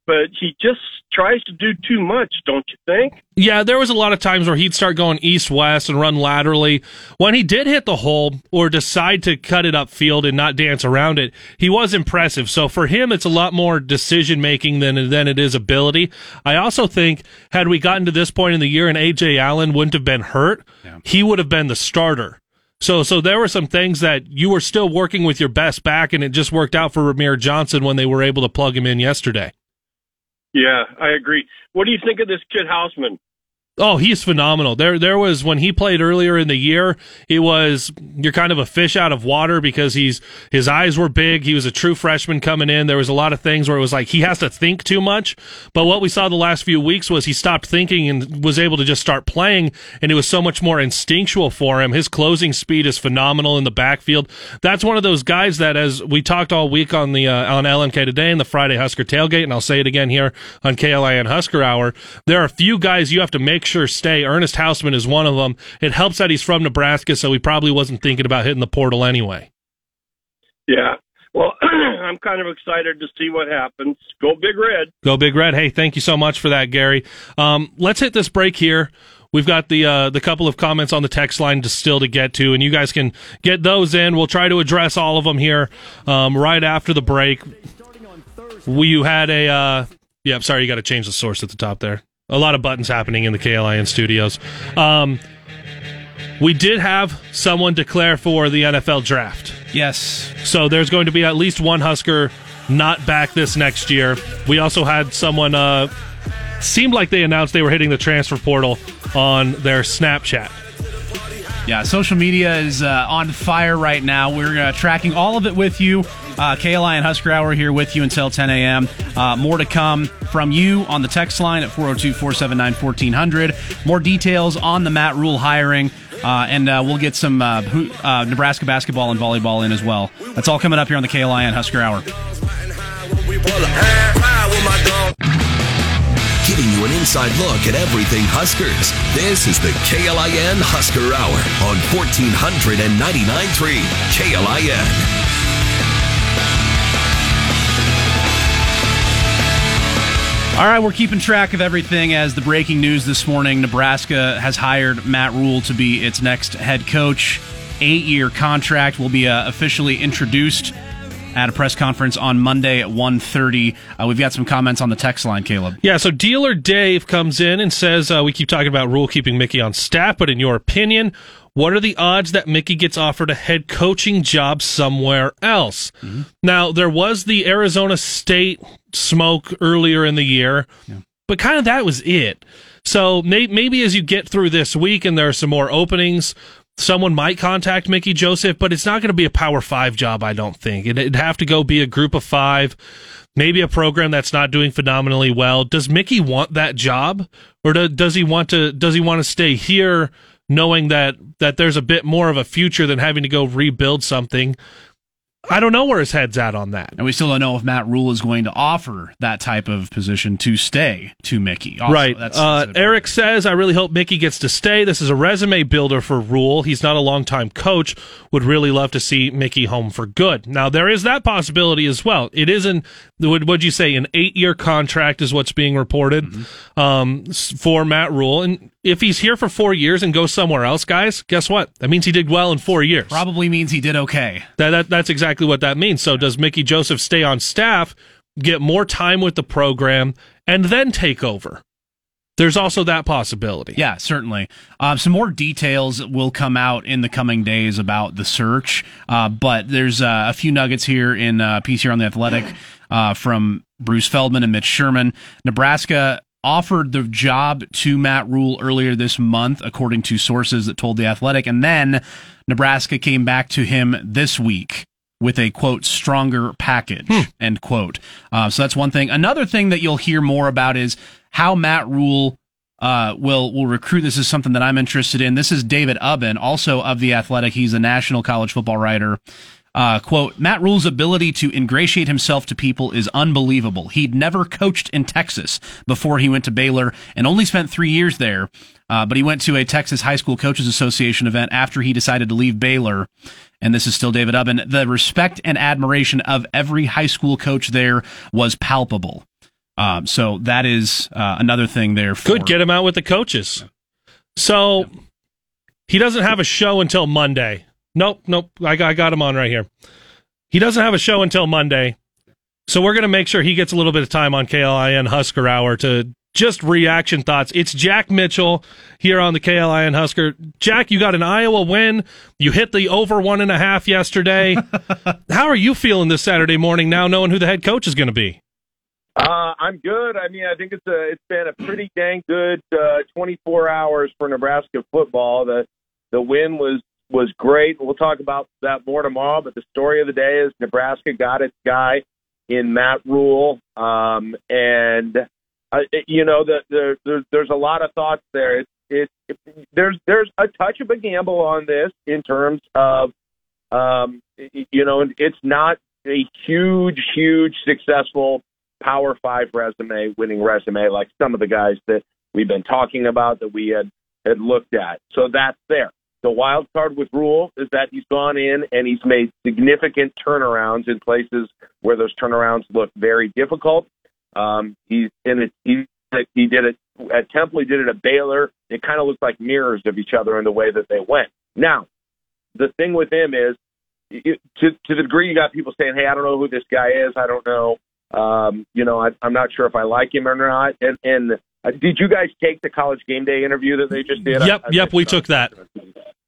but he just tries to do too much, don't you think? Yeah, there was a lot of times where he'd start going east west and run laterally. When he did hit the hole or decide to cut it upfield and not dance around it, he was impressive. So for him, it's a lot more decision making than than it is ability. I also think had we gotten to this point in the year and Ajay Allen wouldn't have been hurt, he would have been the starter. So so there were some things that you were still working with your best back, and it just worked out for Rahmir Johnson when they were able to plug him in yesterday. Yeah, I agree. What do you think of this kid Hausmann? Oh, he's phenomenal. There, there was when he played earlier in the year. It was you're kind of a fish out of water because he's his eyes were big. He was a true freshman coming in. There was a lot of things where it was like he has to think too much. But what we saw the last few weeks was he stopped thinking and was able to just start playing, and it was so much more instinctual for him. His closing speed is phenomenal in the backfield. That's one of those guys that, as we talked all week on the uh, on LNK today and the Friday Husker tailgate, and I'll say it again here on KLIN Husker Hour. There are a few guys you have to make sure stay. Ernest Hausmann is one of them. It helps that he's from Nebraska, so he probably wasn't thinking about hitting the portal anyway. Yeah. Well, I'm kind of excited to see what happens. Go Big Red. Go Big Red. Hey, thank you so much for that, Gary. Um, let's hit this break here. We've got the uh, the couple of comments on the text line to still to get to, and you guys can get those in. We'll try to address all of them here um, right after the break. We you had a uh, yeah. Sorry, you got to change the source at the top there. A lot of buttons happening in the KLIN studios. Um, we did have someone declare for the NFL draft. Yes. So there's going to be at least one Husker not back this next year. We also had someone uh, seemed like they announced they were hitting the transfer portal on their Snapchat. Yeah, social media is uh, on fire right now. We're uh, tracking all of it with you. Uh, and Husker Hour here with you until 10 a.m. Uh, more to come from you on the text line at 402 479 1400. More details on the Matt Rhule hiring. Uh, and uh, we'll get some uh, uh, Nebraska basketball and volleyball in as well. That's all coming up here on the KLIN Husker Hour. Inside look at everything Huskers. This is the KLIN Husker Hour on 1499.3 KLIN. All right, we're keeping track of everything as the breaking news this morning Nebraska has hired Matt Rhule to be its next head coach. Eight year contract will be uh, officially introduced at a press conference on Monday at 1.30. Uh, we've got some comments on the text line, Caleb. Yeah, so Dealer Dave comes in and says, uh, We keep talking about Rhule-keeping Mickey on staff, but in your opinion, what are the odds that Mickey gets offered a head coaching job somewhere else? Mm-hmm. Now, there was the Arizona State smoke earlier in the year, yeah. but kind of that was it. So may- maybe as you get through this week and there are some more openings, someone might contact Mickey Joseph, but it's not going to be a Power Five job, I don't think. It'd have to go be a group of five, maybe a program that's not doing phenomenally well. Does Mickey want that job, or do, does he want to? Does he want to stay here? knowing that that there's a bit more of a future than having to go rebuild something. I don't know where his head's at on that. And we still don't know if Matt Rhule is going to offer that type of position to stay to Mickey. Also, right. That's, uh, that's Eric says, I really hope Mickey gets to stay. This is a resume builder for Rule. He's not a longtime coach. Would really love to see Mickey home for good. Now, there is that possibility as well. It isn't, would, would you say, an eight year contract is what's being reported mm-hmm. um, for Matt Rule. And if he's here for four years and goes somewhere else, guys, guess what? That means he did well in four years. Probably means he did okay. That, that that's exactly what that means. So does Mickey Joseph stay on staff, get more time with the program, and then take over? There's also that possibility. Yeah, certainly. Uh, some more details will come out in the coming days about the search, uh, but there's uh, a few nuggets here in a uh, piece here on the Athletic uh, from Bruce Feldman and Mitch Sherman. Nebraska offered the job to Matt Rhule earlier this month, according to sources that told The Athletic. And then Nebraska came back to him this week with a quote stronger package hmm. end quote. Uh, so that's one thing. Another thing that you'll hear more about is how Matt Rhule uh, will will recruit. This is something that i'm interested in. This is david ubben also of the athletic. He's a national college football writer uh, quote, Matt Rhule's ability to ingratiate himself to people is unbelievable. He'd never coached in Texas before he went to Baylor and only spent three years there. Uh, but he went to a Texas High School Coaches Association event after he decided to leave Baylor. And this is still David Ubben. The respect and admiration of every high school coach there was palpable. Um, so that is uh, another thing there. For, Good, get him out with the coaches. So he doesn't have a show until Monday. Nope, nope. I got, I got him on right here. He doesn't have a show until Monday. So we're going to make sure he gets a little bit of time on KLIN Husker Hour to just reaction thoughts. It's Jack Mitchell here on the KLIN Husker. Jack, you got an Iowa win. You hit the over one and a half yesterday. How are you feeling this Saturday morning now, knowing who the head coach is going to be? Uh, I'm good. I mean, I think it's a it's been a pretty dang good uh, 24 hours for Nebraska football. The the win was was great. We'll talk about that more tomorrow. But the story of the day is Nebraska got its guy in Matt Rhule, um, and uh, you know the, the, the, there's a lot of thoughts there. It, it, it there's there's a touch of a gamble on this in terms of um, you know it's not a huge huge successful Power Five resume, winning resume, like some of the guys that we've been talking about that we had had looked at. So that's there. The wild card with Rhule is that he's gone in and he's made significant turnarounds in places where those turnarounds look very difficult. Um, he's in it. He he did it at Temple. He did it at Baylor. It kind of looks like mirrors of each other in the way that they went. Now, the thing with him is, it, to to the degree you got people saying, "Hey, I don't know who this guy is. I don't know." Um, you know, I, I'm not sure if I like him or not. And and uh, did you guys take the college game day interview that they just did? Yep, I, I yep, we took that.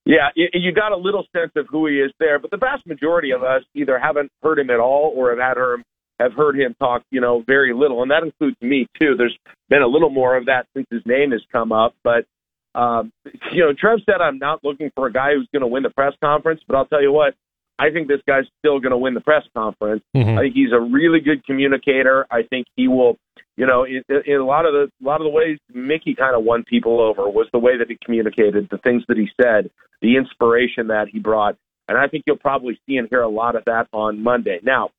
Yeah, you, got a little sense of who he is there, but the vast majority of us either haven't heard him at all or have had him have heard him talk, you know, very little, and that includes me too. There's been a little more of that since his name has come up, but um, you know, Trev said I'm not looking for a guy who's going to win the press conference, but I'll tell you what, I think this guy's still going to win the press conference. Mhm. I think he's a really good communicator. I think he will, you know, in, in a lot of the a lot of the ways Mickey kind of won people over was the way that he communicated, the things that he said, the inspiration that he brought, and I think you'll probably see and hear a lot of that on Monday. Now,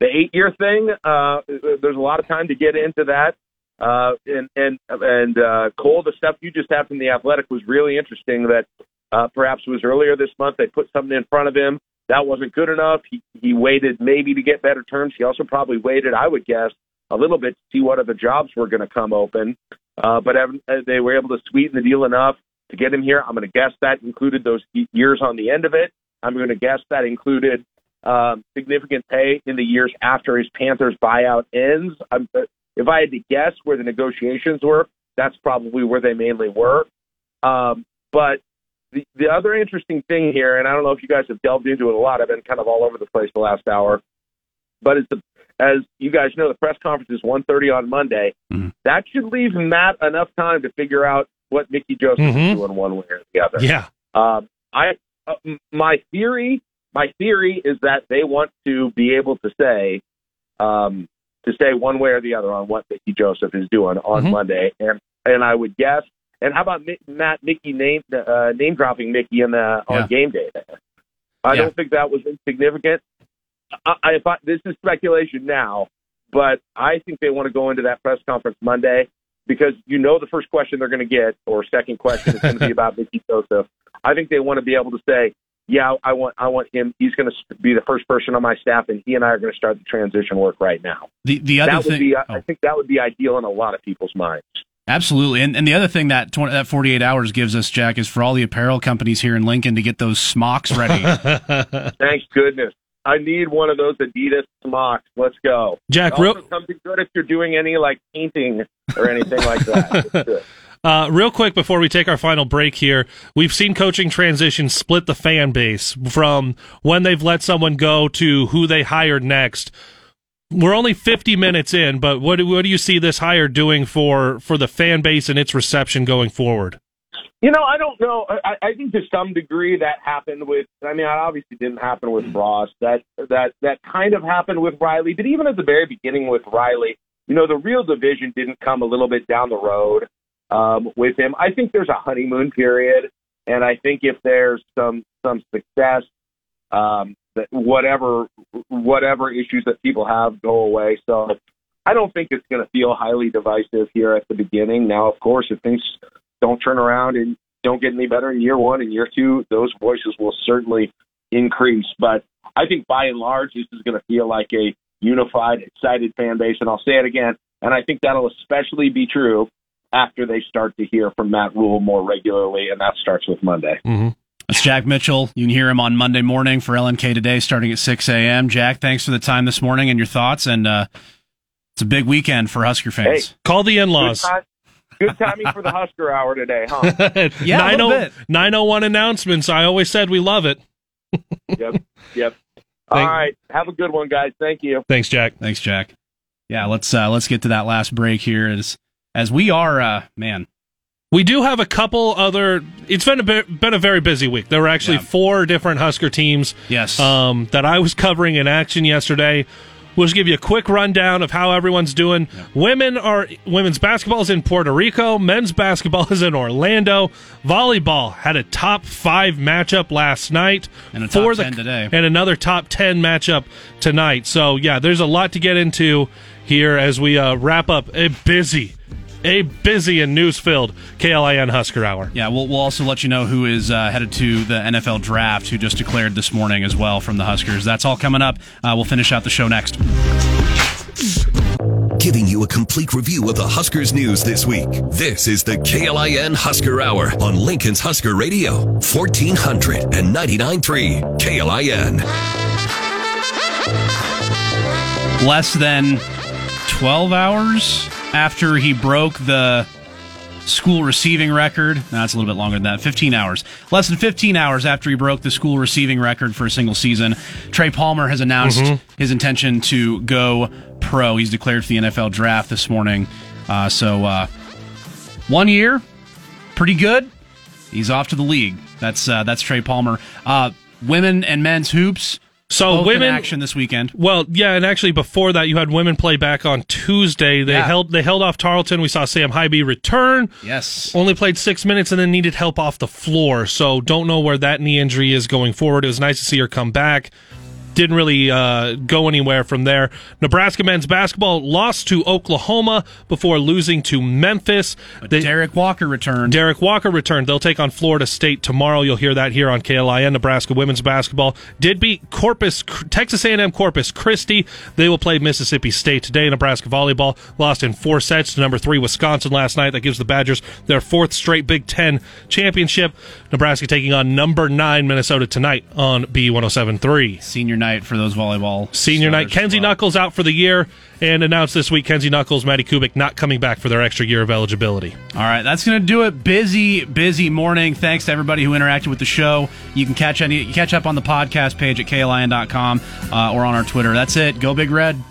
the eight-year thing, uh, there's a lot of time to get into that. Uh, and and and uh, Cole, the stuff you just had from the Athletic was really interesting. That uh, perhaps it was earlier this month they put something in front of him that wasn't good enough. He he waited maybe to get better terms. He also probably waited, I would guess, a little bit to see what other jobs were going to come open. Uh, but uh, they were able to sweeten the deal enough to get him here. I'm going to guess that included those years on the end of it. I'm going to guess that included um, significant pay in the years after his Panthers buyout ends. I'm, uh, if I had to guess where the negotiations were, that's probably where they mainly were. Um, but the, the other interesting thing here, and I don't know if you guys have delved into it a lot. I've been kind of all over the place the last hour, but it's the, as you guys know, the press conference is 1.30 on Monday. That should leave Matt enough time to figure out what Mickey Joseph Mhm. is doing one way or the other. Yeah. Um, I uh, my theory my theory is that they want to be able to say um, to say one way or the other on what Mickey Joseph is doing on Mhm. Monday, and and I would guess. And how about Matt Mickey name uh, name dropping Mickey in the on Yeah. game day? I Yeah. don't think that was insignificant. I, I, if I, this is speculation now, but I think they want to go into that press conference Monday because you know the first question they're going to get or second question is going to be about Mickey Joseph. I think they want to be able to say, "Yeah, I want, I want him. He's going to be the first person on my staff, and he and I are going to start the transition work right now." The the other that would thing, be, oh, I think that would be ideal in a lot of people's minds. Absolutely, and and the other thing that 20, that 48 hours gives us, Jack, is for all the apparel companies here in Lincoln to get those smocks ready. Thanks goodness. I need one of those Adidas smocks. Let's go. Jack, real- something good if you're doing any like painting or anything like that. Uh, real quick before we take our final break here, we've seen coaching transitions split the fan base from when they've let someone go to who they hired next. We're only 50 minutes in, but what do, what do you see this hire doing for for the fan base and its reception going forward? You know, I don't know. I, I think to some degree that happened with. I mean, it obviously didn't happen with Frost. That that that kind of happened with Riley. But even at the very beginning with Riley, you know, the real division didn't come a little bit down the road um, with him. I think there's a honeymoon period, and I think if there's some some success, um, that whatever whatever issues that people have go away. So I don't think it's going to feel highly divisive here at the beginning. Now, of course, if things don't turn around and don't get any better in year one and year two, those voices will certainly increase. But I think by and large, this is going to feel like a unified, excited fan base. And I'll say it again, and I think that'll especially be true after they start to hear from Matt Rhule more regularly, and that starts with Monday. Mm-hmm. That's Jack Mitchell. You can hear him on Monday morning for LNK today, starting at 6 a.m. Jack, thanks for the time this morning and your thoughts. And uh, it's a big weekend for Husker fans. Hey. Call the in-laws. Good, timing for the Husker Hour today, huh? Yeah, a little 90 bit. 901 announcements. I always said we love it. yep, yep. All Thank- right. Have a good one, guys. Thank you. Thanks, Jack. Thanks, Jack. Yeah, let's uh, let's get to that last break here as as we are uh, man. We do have a couple other. It's been a bit, been a very busy week. There were actually Yeah. four different Husker teams. Yes. Um, that I was covering in action yesterday. We'll just give you a quick rundown of how everyone's doing. Women are women's basketball is in Puerto Rico. Men's basketball is in Orlando. Volleyball had a top five matchup last night And a top 10 today. and another top 10 matchup tonight. So, yeah, there's a lot to get into here as we uh, wrap up a busy, a busy and news filled KLIN Husker Hour. Yeah, we'll, we'll also let you know who is uh, headed to the NFL draft, who just declared this morning as well from the Huskers. That's all coming up. Uh, we'll finish out the show next. Giving you a complete review of the Huskers news this week. This is the KLIN Husker Hour on Lincoln's Husker Radio, 1499.3 KLIN. Less than 12 hours after he broke the school receiving record. No, that's a little bit longer than that. 15 hours. Less than 15 hours after he broke the school receiving record for a single season, Trey Palmer has announced Mhm. his intention to go pro. He's declared for the NFL draft this morning. Uh, so, uh, one year, pretty good. He's off to the league. That's uh, that's Trey Palmer. Uh, women and men's hoops. So both in women action this weekend. Well, yeah, and actually before that, you had women play back on Tuesday. They Yeah. held they held off Tarleton. We saw Sam Haiby return. Yes, only played six minutes and then needed help off the floor. So don't know where that knee injury is going forward. It was nice to see her come back. Didn't really uh, go anywhere from there. Nebraska men's basketball lost to Oklahoma before losing to Memphis. They, Derek Walker returned. Derek Walker returned. They'll take on Florida State tomorrow. You'll hear that here on KLIN. Nebraska women's basketball did beat Corpus Texas A&M Corpus Christi. They will play Mississippi State today. Nebraska volleyball lost in four sets to number three Wisconsin last night. That gives the Badgers their fourth straight Big Ten championship. Nebraska taking on number nine Minnesota tonight on B1073. Senior night for those volleyball. Senior night. Kenzie well. Knuckles out for the year and announced this week Kenzie Knuckles, Maddie Kubik not coming back for their extra year of eligibility. All right, that's going to do it. Busy, busy morning. Thanks to everybody who interacted with the show. You can catch any catch up on the podcast page at klin.com uh, or on our Twitter. That's it. Go Big Red.